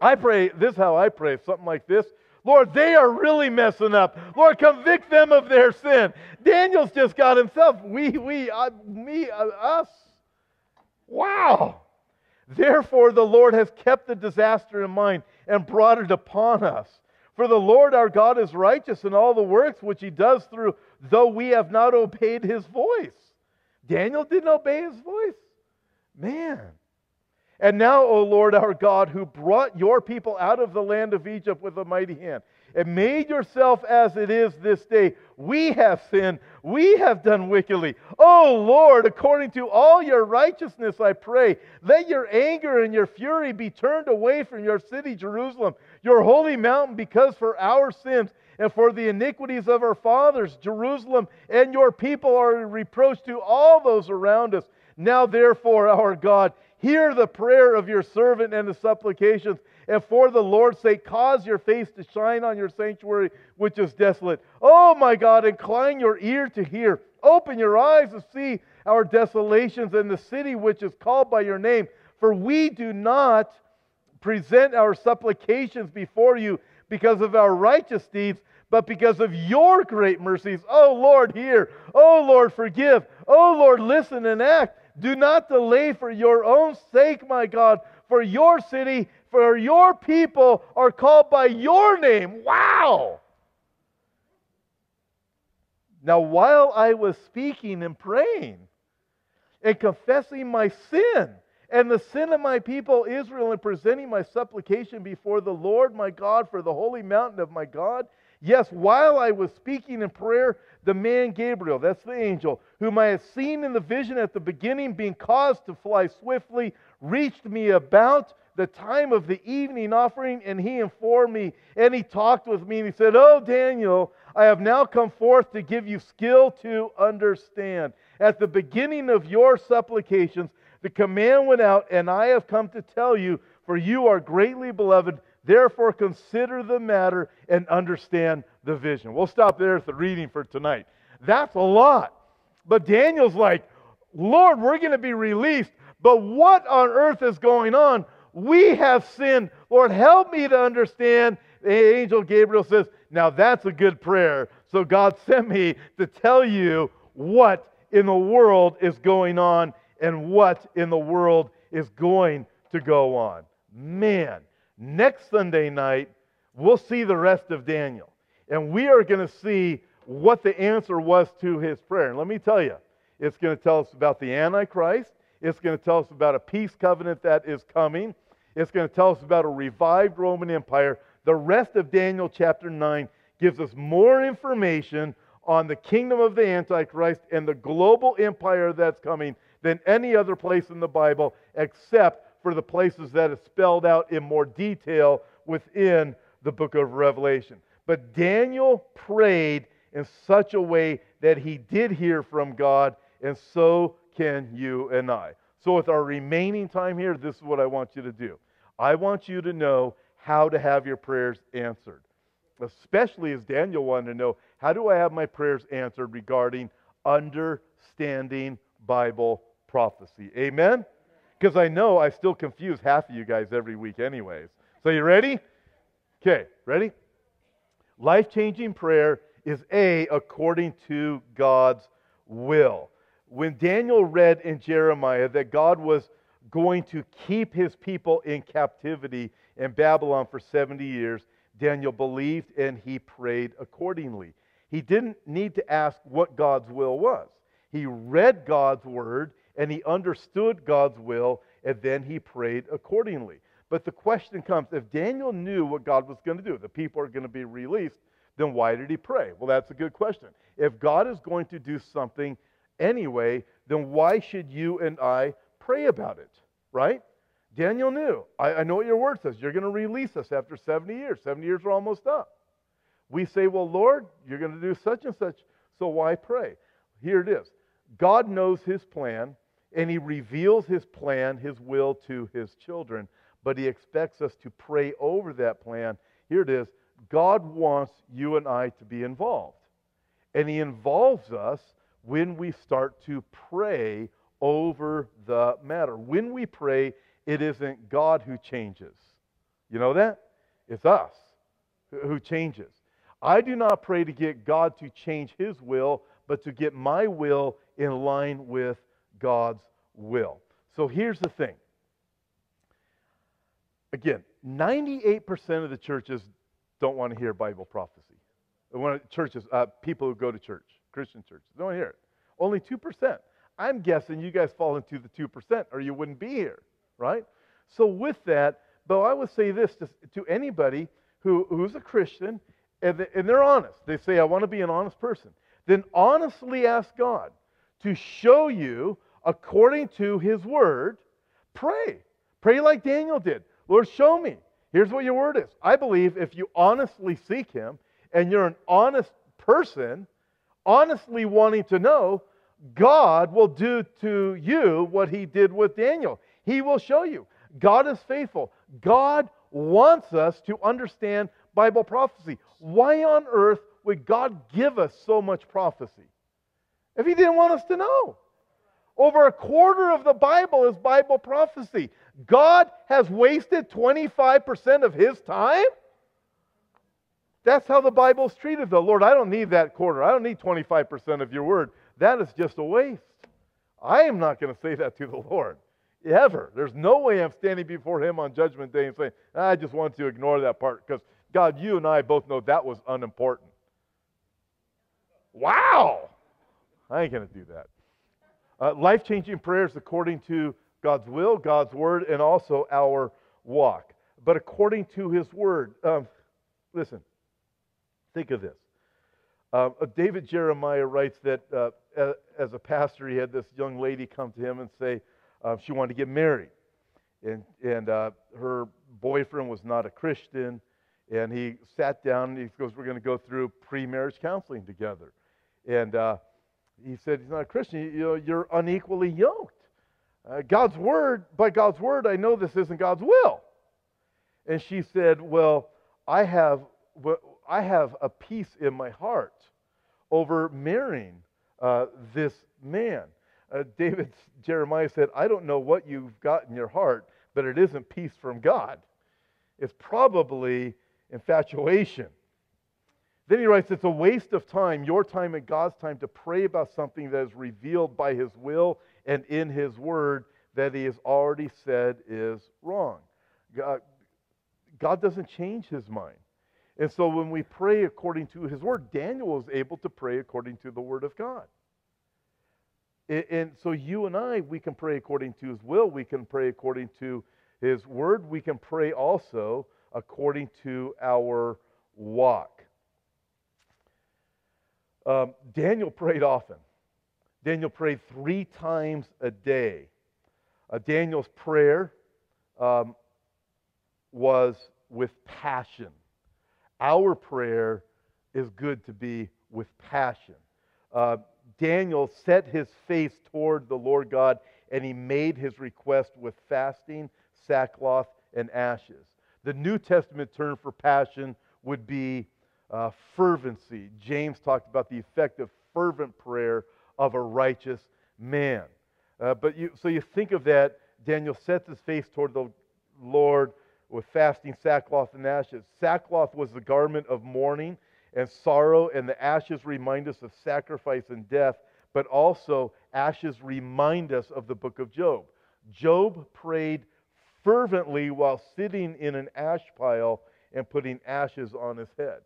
I pray, this is how I pray, something like this. Lord, they are really messing up. Lord, convict them of their sin. Daniel's just got himself. We, we, uh, me, uh, us. Wow. Therefore, the Lord has kept the disaster in mind and brought it upon us. For the Lord our God is righteous in all the works which he does through, though we have not obeyed his voice. Daniel didn't obey his voice. Man. And now, O Lord our God, who brought your people out of the land of Egypt with a mighty hand, and made yourself as it is this day. We have sinned. We have done wickedly. Oh Lord, according to all your righteousness, I pray, let your anger and your fury be turned away from your city, Jerusalem, your holy mountain, because for our sins and for the iniquities of our fathers, Jerusalem and your people are a reproach to all those around us. Now, therefore, our God, hear the prayer of your servant and the supplications and for the Lord's sake, cause your face to shine on your sanctuary, which is desolate. Oh, my God, incline your ear to hear. Open your eyes to see our desolations and the city which is called by your name. For we do not present our supplications before you because of our righteous deeds, but because of your great mercies. Oh, Lord, hear. Oh, Lord, forgive. Oh, Lord, listen and act. Do not delay for your own sake, my God, for your city for your people are called by your name. Wow! Now, while I was speaking and praying and confessing my sin and the sin of my people Israel and presenting my supplication before the Lord my God for the holy mountain of my God, yes, while I was speaking in prayer, the man Gabriel, that's the angel, whom I had seen in the vision at the beginning, being caused to fly swiftly, reached me about the time of the evening offering, and he informed me, and he talked with me, and he said, Oh, Daniel, I have now come forth to give you skill to understand. At the beginning of your supplications, the command went out, and I have come to tell you, for you are greatly beloved. Therefore, consider the matter and understand the vision. We'll stop there at the reading for tonight. That's a lot. But Daniel's like, Lord, we're going to be released. But what on earth is going on? We have sinned. Lord, help me to understand. The angel Gabriel says, Now that's a good prayer. So God sent me to tell you what in the world is going on and what in the world is going to go on. Man, next Sunday night, we'll see the rest of Daniel. And we are going to see what the answer was to his prayer. And let me tell you, it's going to tell us about the Antichrist. It's going to tell us about a peace covenant that is coming. It's going to tell us about a revived Roman Empire. The rest of Daniel chapter 9 gives us more information on the kingdom of the Antichrist and the global empire that's coming than any other place in the Bible, except for the places that is spelled out in more detail within the book of Revelation. But Daniel prayed in such a way that he did hear from God, and so can you and I. So, with our remaining time here, this is what I want you to do. I want you to know how to have your prayers answered. Especially as Daniel wanted to know, how do I have my prayers answered regarding understanding Bible prophecy? Amen? Because I know I still confuse half of you guys every week, anyways. So, you ready? Okay, ready? Life changing prayer is A, according to God's will. When Daniel read in Jeremiah that God was going to keep his people in captivity in Babylon for 70 years, Daniel believed and he prayed accordingly. He didn't need to ask what God's will was. He read God's word and he understood God's will, and then he prayed accordingly. But the question comes if Daniel knew what God was going to do, the people are going to be released, then why did he pray? Well, that's a good question. If God is going to do something anyway, then why should you and I pray about it, right? Daniel knew. I, I know what your word says. You're going to release us after 70 years. 70 years are almost up. We say, Well, Lord, you're going to do such and such, so why pray? Here it is God knows his plan, and he reveals his plan, his will to his children, but he expects us to pray over that plan. Here it is God wants you and I to be involved. And he involves us when we start to pray over the matter. When we pray, it isn't God who changes. You know that? It's us who changes. I do not pray to get God to change his will, but to get my will in line with God's will. So here's the thing. Again, 98% of the churches don't want to hear Bible prophecy. Churches, uh, people who go to church, Christian churches, don't hear it. Only 2%. I'm guessing you guys fall into the 2% or you wouldn't be here, right? So, with that, though, I would say this to, to anybody who, who's a Christian and, they, and they're honest, they say, I want to be an honest person, then honestly ask God to show you according to his word. Pray. Pray like Daniel did. Lord, show me. Here's what your word is. I believe if you honestly seek him and you're an honest person, honestly wanting to know, God will do to you what he did with Daniel. He will show you. God is faithful. God wants us to understand Bible prophecy. Why on earth would God give us so much prophecy if he didn't want us to know? Over a quarter of the Bible is Bible prophecy. God has wasted 25% of his time? That's how the Bible's treated, though. Lord, I don't need that quarter. I don't need 25% of your word. That is just a waste. I am not going to say that to the Lord. Ever. There's no way I'm standing before him on Judgment Day and saying, I just want to ignore that part because, God, you and I both know that was unimportant. Wow! I ain't going to do that. Uh, Life changing prayers according to God's will, God's word, and also our walk. But according to his word. Um, listen, think of this. Uh, David Jeremiah writes that uh, as a pastor, he had this young lady come to him and say uh, she wanted to get married. And, and uh, her boyfriend was not a Christian. And he sat down and he goes, We're going to go through pre marriage counseling together. And uh, he said, He's not a Christian. You know, you're unequally yoked. Uh, God's word, by God's word, I know this isn't God's will. And she said, Well, I have, I have a peace in my heart over marrying uh, this man. Uh, David Jeremiah said, I don't know what you've got in your heart, but it isn't peace from God. It's probably infatuation. Then he writes, It's a waste of time, your time and God's time, to pray about something that is revealed by his will and in his word that he has already said is wrong. God, God doesn't change his mind. And so when we pray according to his word, Daniel was able to pray according to the word of God. And so you and I, we can pray according to his will. We can pray according to his word. We can pray also according to our walk. Um, Daniel prayed often. Daniel prayed three times a day. Uh, Daniel's prayer um, was with passion. Our prayer is good to be with passion. Uh, Daniel set his face toward the Lord God and he made his request with fasting, sackcloth, and ashes. The New Testament term for passion would be uh, fervency. James talked about the effect of fervent prayer of a righteous man. Uh, but you, so you think of that, Daniel sets his face toward the Lord with fasting, sackcloth, and ashes. Sackcloth was the garment of mourning and sorrow, and the ashes remind us of sacrifice and death, but also ashes remind us of the book of Job. Job prayed fervently while sitting in an ash pile and putting ashes on his head.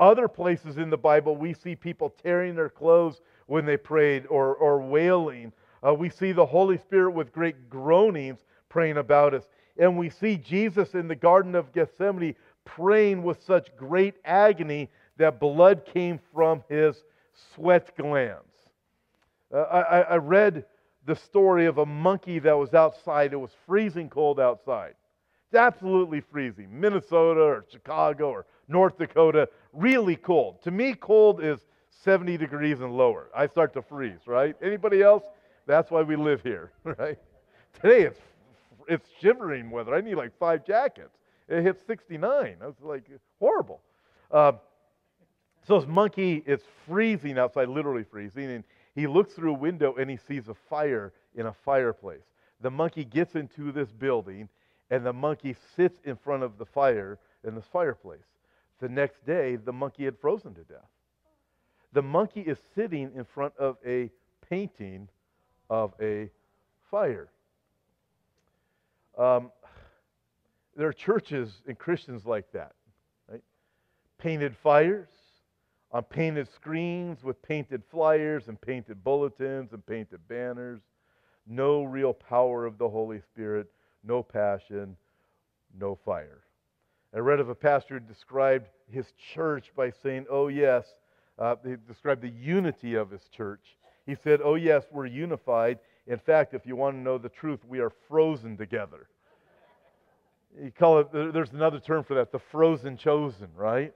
Other places in the Bible, we see people tearing their clothes when they prayed or, or wailing. Uh, we see the Holy Spirit with great groanings praying about us. And we see Jesus in the Garden of Gethsemane praying with such great agony that blood came from his sweat glands. Uh, I, I read the story of a monkey that was outside. It was freezing cold outside. It's absolutely freezing. Minnesota or Chicago or North Dakota, really cold. To me, cold is 70 degrees and lower. I start to freeze, right? Anybody else? That's why we live here, right? Today it's it's shivering weather. I need like five jackets. It hit 69. That's like horrible. Uh, so this monkey is freezing outside, literally freezing, and he looks through a window and he sees a fire in a fireplace. The monkey gets into this building, and the monkey sits in front of the fire in this fireplace. The next day, the monkey had frozen to death. The monkey is sitting in front of a painting of a fire. Um, there are churches and Christians like that, right? Painted fires on painted screens with painted flyers and painted bulletins and painted banners. No real power of the Holy Spirit, no passion, no fire. I read of a pastor who described his church by saying, Oh, yes, uh, he described the unity of his church. He said, Oh, yes, we're unified. In fact, if you want to know the truth, we are frozen together. You call it, there's another term for that, the frozen chosen, right?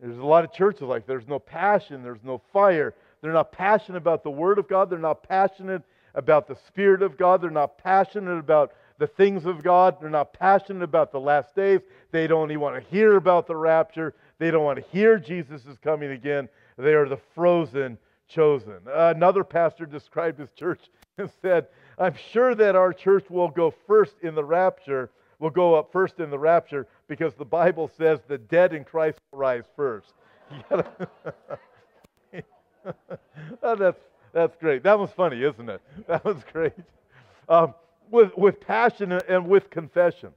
There's a lot of churches like there's no passion, there's no fire. They're not passionate about the Word of God. They're not passionate about the Spirit of God. They're not passionate about the things of God. They're not passionate about the last days. They don't even want to hear about the rapture. They don't want to hear Jesus is coming again. They are the frozen chosen. Another pastor described his church and said, I'm sure that our church will go first in the rapture, will go up first in the rapture because the Bible says the dead in Christ will rise first. oh, that's, that's great. That was funny, isn't it? That was great. Um, with, with passion and with confession.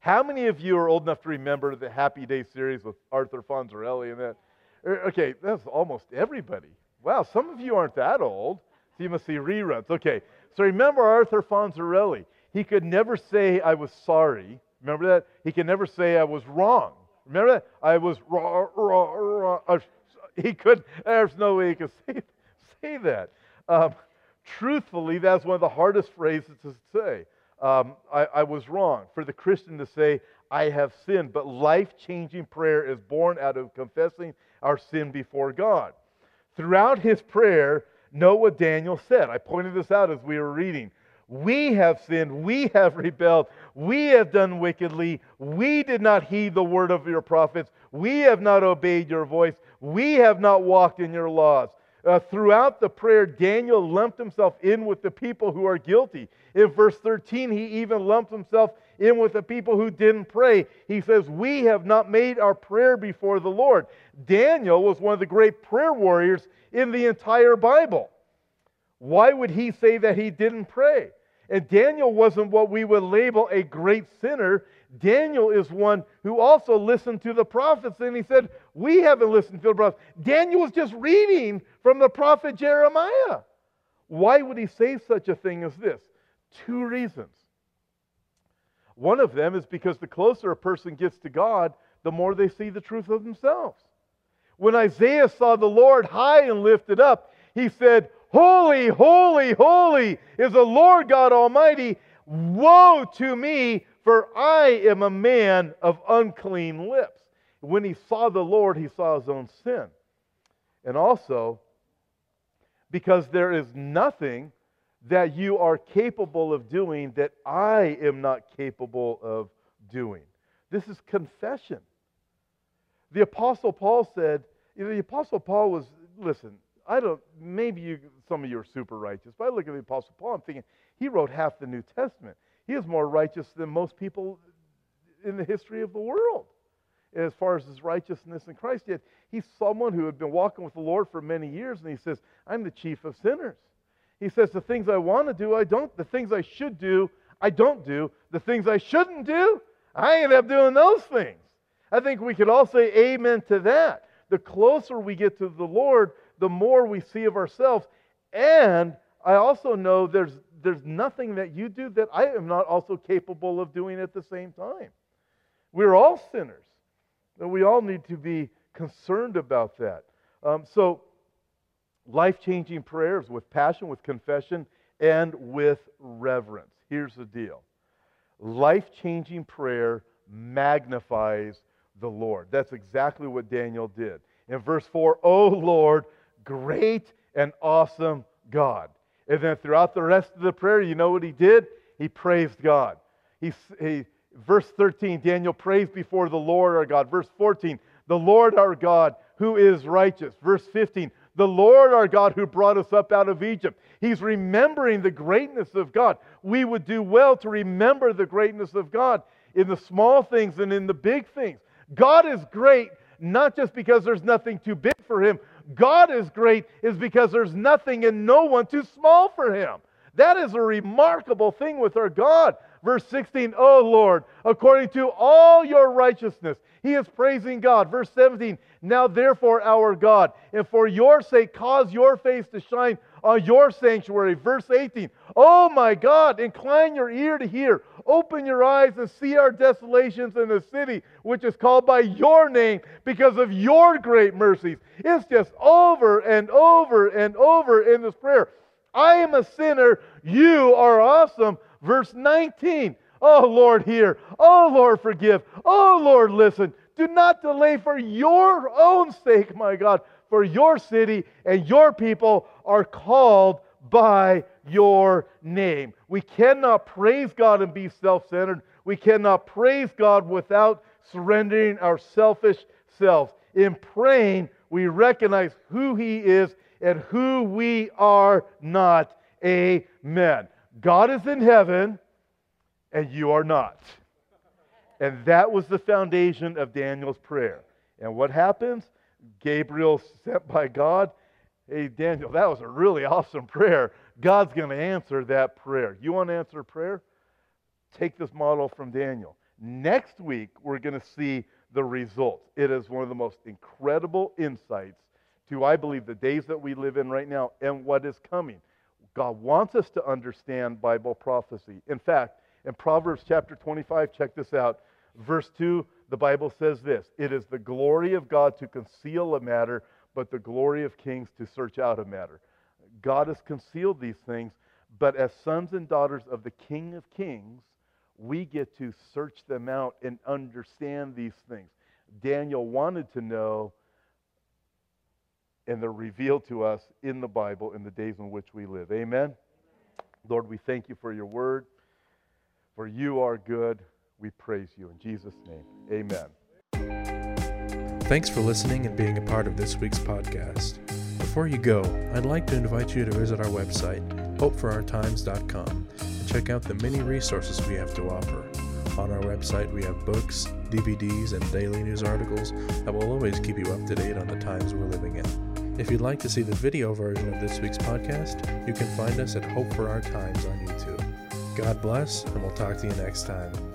How many of you are old enough to remember the Happy Day series with Arthur Fonzarelli and that? Er, okay, that's almost everybody. Wow, some of you aren't that old, so you must see reruns. Okay, so remember Arthur Fonzarelli. He could never say, I was sorry. Remember that? He could never say, I was wrong. Remember that? I was wrong. wrong. He could, there's no way he could say, say that. Um, truthfully, that's one of the hardest phrases to say. Um, I, I was wrong. For the Christian to say, I have sinned. But life changing prayer is born out of confessing our sin before God. Throughout his prayer, know what Daniel said. I pointed this out as we were reading. We have sinned. We have rebelled. We have done wickedly. We did not heed the word of your prophets. We have not obeyed your voice. We have not walked in your laws. Uh, throughout the prayer, Daniel lumped himself in with the people who are guilty. In verse 13, he even lumped himself in with the people who didn't pray. He says, We have not made our prayer before the Lord. Daniel was one of the great prayer warriors in the entire Bible. Why would he say that he didn't pray? And Daniel wasn't what we would label a great sinner. Daniel is one who also listened to the prophets, and he said, We haven't listened to the prophets. Daniel was just reading from the prophet Jeremiah. Why would he say such a thing as this? Two reasons. One of them is because the closer a person gets to God, the more they see the truth of themselves. When Isaiah saw the Lord high and lifted up, he said, Holy, holy, holy is the Lord God Almighty. Woe to me, for I am a man of unclean lips. When he saw the Lord, he saw his own sin. And also, because there is nothing that you are capable of doing that I am not capable of doing. This is confession. The Apostle Paul said, you know, the Apostle Paul was, listen, I don't, maybe you, some of you are super righteous, but I look at the Apostle Paul, I'm thinking, he wrote half the New Testament. He is more righteous than most people in the history of the world as far as his righteousness in Christ. Yet he's someone who had been walking with the Lord for many years, and he says, I'm the chief of sinners. He says, The things I want to do, I don't. The things I should do, I don't do. The things I shouldn't do, I end up doing those things. I think we could all say amen to that. The closer we get to the Lord, the more we see of ourselves. And I also know there's, there's nothing that you do that I am not also capable of doing at the same time. We're all sinners. And we all need to be concerned about that. Um, so, life changing prayers with passion, with confession, and with reverence. Here's the deal life changing prayer magnifies the Lord. That's exactly what Daniel did. In verse 4, O Lord, great and awesome God. And then throughout the rest of the prayer, you know what he did? He praised God. He, he, verse 13, Daniel prays before the Lord our God. Verse 14, the Lord our God who is righteous. Verse 15, the Lord our God who brought us up out of Egypt. He's remembering the greatness of God. We would do well to remember the greatness of God in the small things and in the big things. God is great not just because there's nothing too big for him. God is great is because there's nothing and no one too small for him. That is a remarkable thing with our God. Verse 16, Oh Lord, according to all your righteousness, he is praising God. Verse 17, Now therefore, our God, and for your sake, cause your face to shine on your sanctuary. Verse 18. Oh my God, incline your ear to hear. Open your eyes and see our desolations in the city, which is called by your name because of your great mercies. It's just over and over and over in this prayer. I am a sinner. You are awesome. Verse 19. Oh Lord, hear. Oh Lord, forgive. Oh Lord, listen. Do not delay for your own sake, my God, for your city and your people are called by your name. We cannot praise God and be self centered. We cannot praise God without surrendering our selfish selves. In praying, we recognize who He is and who we are not. Amen. God is in heaven and you are not. And that was the foundation of Daniel's prayer. And what happens? Gabriel, sent by God, hey, Daniel, that was a really awesome prayer. God's going to answer that prayer. You want to answer prayer? Take this model from Daniel. Next week, we're going to see the results. It is one of the most incredible insights to, I believe, the days that we live in right now and what is coming. God wants us to understand Bible prophecy. In fact, in Proverbs chapter 25, check this out. Verse 2, the Bible says this It is the glory of God to conceal a matter, but the glory of kings to search out a matter. God has concealed these things, but as sons and daughters of the King of Kings, we get to search them out and understand these things. Daniel wanted to know, and they're revealed to us in the Bible in the days in which we live. Amen? Lord, we thank you for your word. For you are good. We praise you. In Jesus' name, amen. Thanks for listening and being a part of this week's podcast. Before you go, I'd like to invite you to visit our website, hopeforourtimes.com, and check out the many resources we have to offer. On our website, we have books, DVDs, and daily news articles that will always keep you up to date on the times we're living in. If you'd like to see the video version of this week's podcast, you can find us at Hope for Our Times on YouTube. God bless, and we'll talk to you next time.